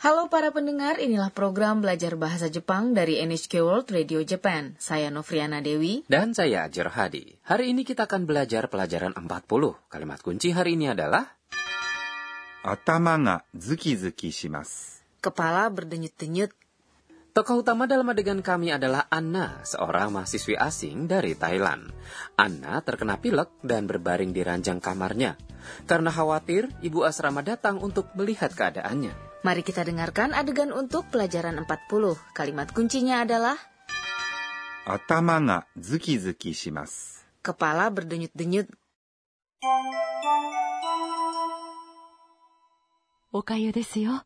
Halo para pendengar, inilah program belajar bahasa Jepang dari NHK World Radio Japan. Saya Novriana Dewi. Dan saya Ajar Hadi. Hari ini kita akan belajar pelajaran 40. Kalimat kunci hari ini adalah... Atama ga zuki-zuki shimasu. Kepala berdenyut-denyut. Tokoh utama dalam adegan kami adalah Anna, seorang mahasiswi asing dari Thailand. Anna terkena pilek dan berbaring di ranjang kamarnya. Karena khawatir, ibu asrama datang untuk melihat keadaannya. Mari kita dengarkan adegan untuk pelajaran 40. Kalimat kuncinya adalah 頭がズキズキします。 kepala berdenyut-denyut. おかゆですよ。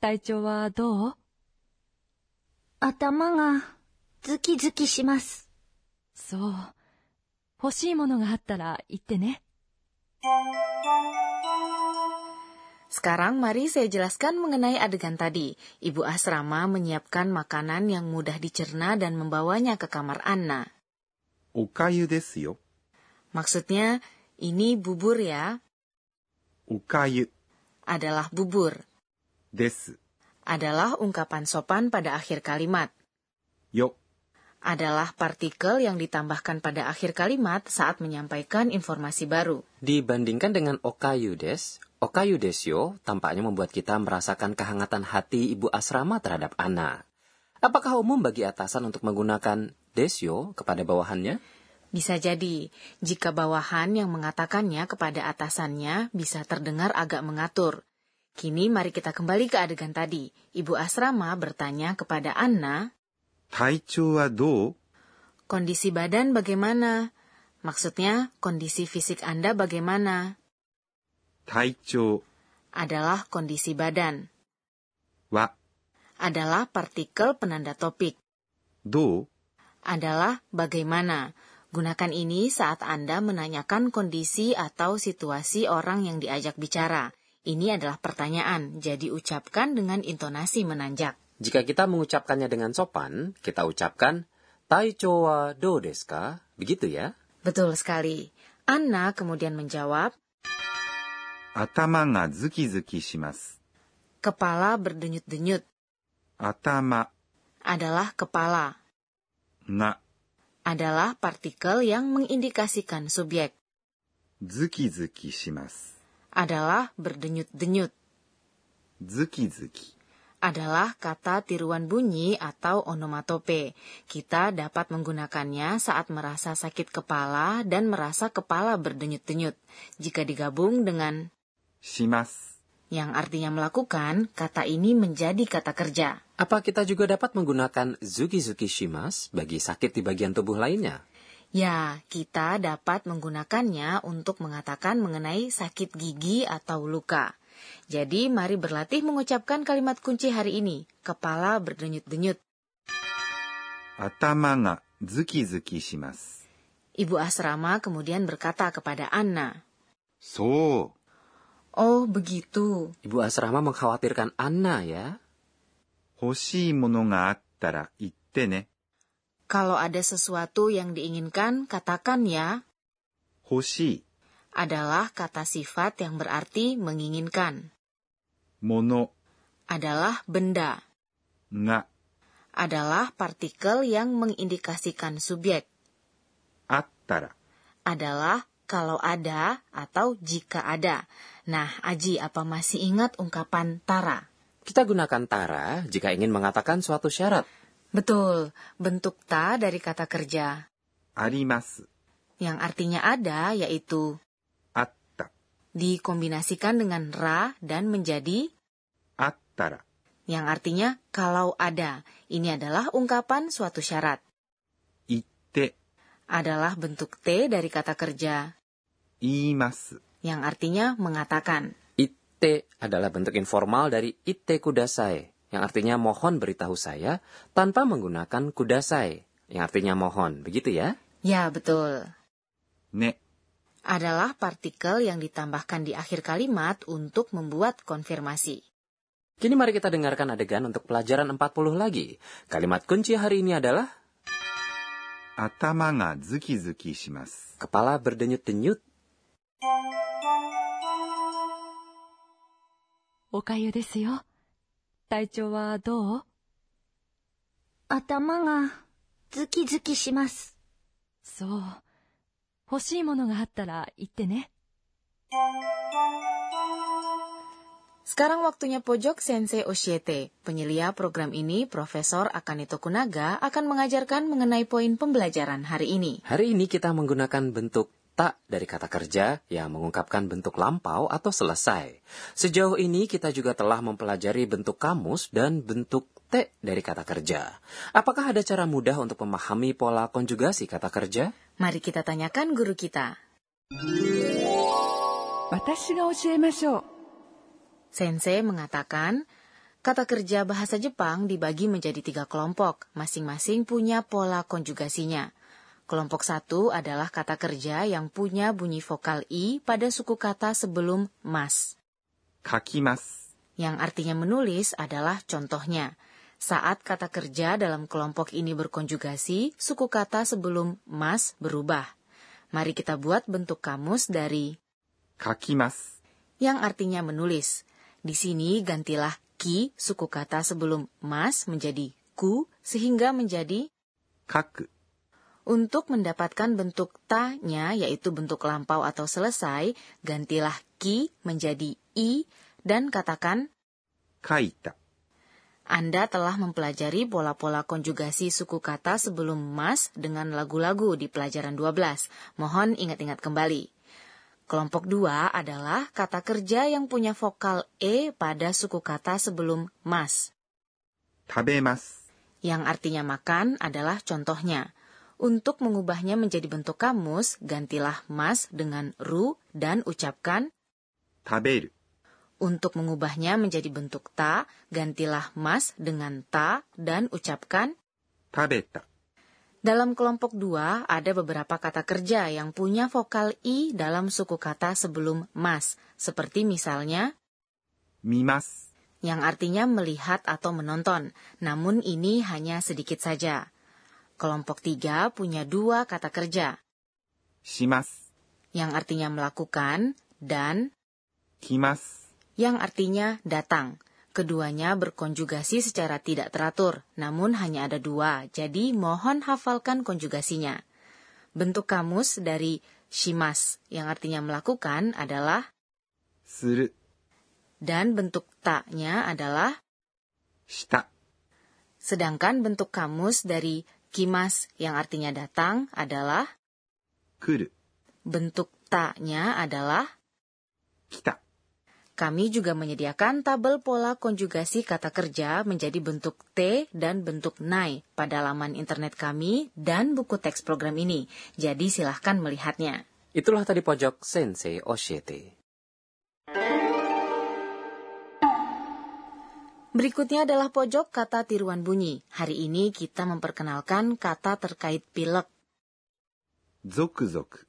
体調はどう頭がズキズキします。そう。欲しいものがあったら言ってね。 Sekarang mari saya jelaskan mengenai adegan tadi. Ibu asrama menyiapkan makanan yang mudah dicerna dan membawanya ke kamar Anna. Ukayu desu yo. Maksudnya, ini bubur ya. Ukayu adalah bubur. Desu adalah ungkapan sopan pada akhir kalimat. Yo adalah partikel yang ditambahkan pada akhir kalimat saat menyampaikan informasi baru. Dibandingkan dengan okayu des, okayu desyo tampaknya membuat kita merasakan kehangatan hati ibu asrama terhadap Anna. Apakah umum bagi atasan untuk menggunakan desyo kepada bawahannya? Bisa jadi, jika bawahan yang mengatakannya kepada atasannya bisa terdengar agak mengatur. Kini mari kita kembali ke adegan tadi. Ibu asrama bertanya kepada Anna, Taichou wa dou? Kondisi badan bagaimana? Maksudnya, kondisi fisik Anda bagaimana? Taichou adalah kondisi badan. Wa adalah partikel penanda topik. Do adalah bagaimana. Gunakan ini saat Anda menanyakan kondisi atau situasi orang yang diajak bicara. Ini adalah pertanyaan, jadi ucapkan dengan intonasi menanjak. Jika kita mengucapkannya dengan sopan, kita ucapkan Taicho wa do desu ka? Begitu ya? Betul sekali. Anna kemudian menjawab, Atama ga zuki-zuki shimasu. Kepala berdenyut-denyut. Atama adalah kepala. Na adalah partikel yang mengindikasikan subjek. Zuki-zuki shimasu adalah berdenyut-denyut. Zuki-zuki adalah kata tiruan bunyi atau onomatope. Kita dapat menggunakannya saat merasa sakit kepala dan merasa kepala berdenyut-denyut. Jika digabung dengan shimas yang artinya melakukan, kata ini menjadi kata kerja. Apa kita juga dapat menggunakan zuki-zuki shimas bagi sakit di bagian tubuh lainnya? Ya, kita dapat menggunakannya untuk mengatakan mengenai sakit gigi atau luka. Jadi, mari berlatih mengucapkan kalimat kunci hari ini. Kepala berdenyut-denyut. Ibu asrama kemudian berkata kepada Anna. So. Oh, begitu. Ibu asrama mengkhawatirkan Anna ya. Hoshii mono ga attara. Kalau ada sesuatu yang diinginkan, katakan ya. Hoshii adalah kata sifat yang berarti menginginkan. Mono adalah benda. Nga adalah partikel yang mengindikasikan subjek. Attara adalah kalau ada atau jika ada. Nah, Aji, apa masih ingat ungkapan tara? Kita gunakan tara jika ingin mengatakan suatu syarat. Betul, bentuk ta dari kata kerja. Arimasu. Yang artinya ada, yaitu dikombinasikan dengan ra dan menjadi attara. Yang artinya kalau ada. Ini adalah ungkapan suatu syarat. Itte adalah bentuk T dari kata kerja. Imas yang artinya mengatakan. Itte adalah bentuk informal dari itte kudasai, yang artinya mohon beritahu saya tanpa menggunakan kudasai, yang artinya mohon, begitu ya? Ya, betul. Ne adalah partikel yang ditambahkan di akhir kalimat untuk membuat konfirmasi. Kini mari kita dengarkan adegan untuk pelajaran 40 lagi. Kalimat kunci hari ini adalah Atama ga zuki-zuki shimasu. Kepala berdenyut-denyut. Okayu desu yo. Taichou wa dou? Atama ga zuki-zuki shimasu. So. 欲しいものがあったら言ってね。 Sekarang waktunya pojok Sensei Oshiete. Penyelia program ini, Profesor Akane Tokunaga, akan mengajarkan mengenai poin pembelajaran hari ini. Hari ini kita menggunakan bentuk tak dari kata kerja yang mengungkapkan bentuk lampau atau selesai. Sejauh ini kita juga telah mempelajari bentuk kamus dan bentuk T dari kata kerja. Apakah ada cara mudah untuk memahami pola konjugasi kata kerja? Mari kita tanyakan guru kita. Sensei mengatakan, kata kerja bahasa Jepang dibagi menjadi tiga kelompok, masing-masing punya pola konjugasinya. Kelompok satu adalah kata kerja yang punya bunyi vokal i pada suku kata sebelum mas. Kakimas. Yang artinya menulis adalah contohnya. Saat kata kerja dalam kelompok ini berkonjugasi, suku kata sebelum mas berubah. Mari kita buat bentuk kamus dari kakimas yang artinya menulis. Di sini gantilah ki suku kata sebelum mas menjadi ku sehingga menjadi kaku. Untuk mendapatkan bentuk tanya yaitu bentuk lampau atau selesai, gantilah ki menjadi i dan katakan kaita. Anda telah mempelajari pola-pola konjugasi suku kata sebelum mas dengan lagu-lagu di pelajaran 12. Mohon ingat-ingat kembali. Kelompok 2 adalah kata kerja yang punya vokal E pada suku kata sebelum mas. Tabemas. Yang artinya makan adalah contohnya. Untuk mengubahnya menjadi bentuk kamus, gantilah mas dengan ru dan ucapkan taberu. Untuk mengubahnya menjadi bentuk ta, gantilah mas dengan ta dan ucapkan tabeta. Dalam kelompok dua, ada beberapa kata kerja yang punya vokal i dalam suku kata sebelum mas, seperti misalnya mimas, yang artinya melihat atau menonton, namun ini hanya sedikit saja. Kelompok tiga punya dua kata kerja. Shimas, yang artinya melakukan, dan kimas, yang artinya datang. Keduanya berkonjugasi secara tidak teratur, namun hanya ada dua, jadi mohon hafalkan konjugasinya. Bentuk kamus dari shimas yang artinya melakukan adalah suru. Dan bentuk taknya adalah shita. Sedangkan bentuk kamus dari kimas yang artinya datang adalah kuru. Bentuk taknya adalah kita. Kami juga menyediakan tabel pola konjugasi kata kerja menjadi bentuk T dan bentuk nai pada laman internet kami dan buku teks program ini. Jadi silahkan melihatnya. Itulah tadi pojok Sensei Oshiete. Berikutnya adalah pojok kata tiruan bunyi. Hari ini kita memperkenalkan kata terkait pilek. Zok-zok.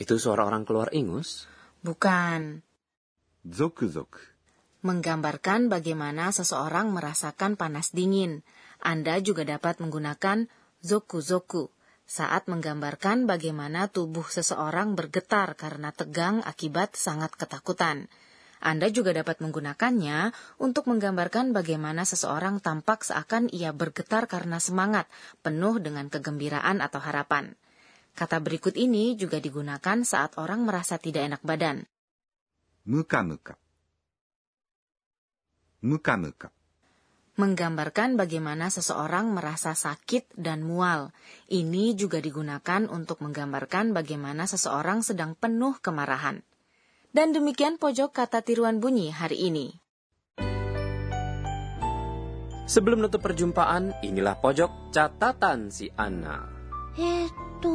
Itu suara orang keluar ingus? Bukan. Zokuzok. Menggambarkan bagaimana seseorang merasakan panas dingin. Anda juga dapat menggunakan zoku-zoku saat menggambarkan bagaimana tubuh seseorang bergetar karena tegang akibat sangat ketakutan. Anda juga dapat menggunakannya untuk menggambarkan bagaimana seseorang tampak seakan ia bergetar karena semangat, penuh dengan kegembiraan atau harapan. Kata berikut ini juga digunakan saat orang merasa tidak enak badan. ムカムカ。ムカムカ。 menggambarkan bagaimana seseorang merasa sakit dan mual. Ini juga digunakan untuk menggambarkan bagaimana seseorang sedang penuh kemarahan. Dan demikian pojok kata tiruan bunyi hari ini. Sebelum nutup perjumpaan, inilah pojok catatan si Anna. えーっと、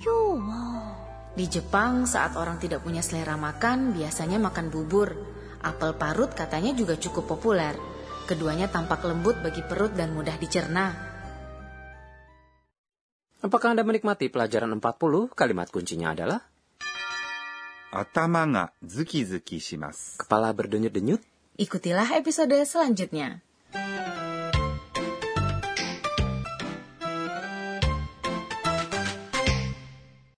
今日は、 di Jepang, saat orang tidak punya selera makan, biasanya makan bubur. Apel parut katanya juga cukup populer. Keduanya tampak lembut bagi perut dan mudah dicerna. Apakah Anda menikmati pelajaran 40? Kalimat kuncinya adalah Atama ga zuki-zuki shimasu. Kepala berdenyut-denyut. Ikutilah episode selanjutnya.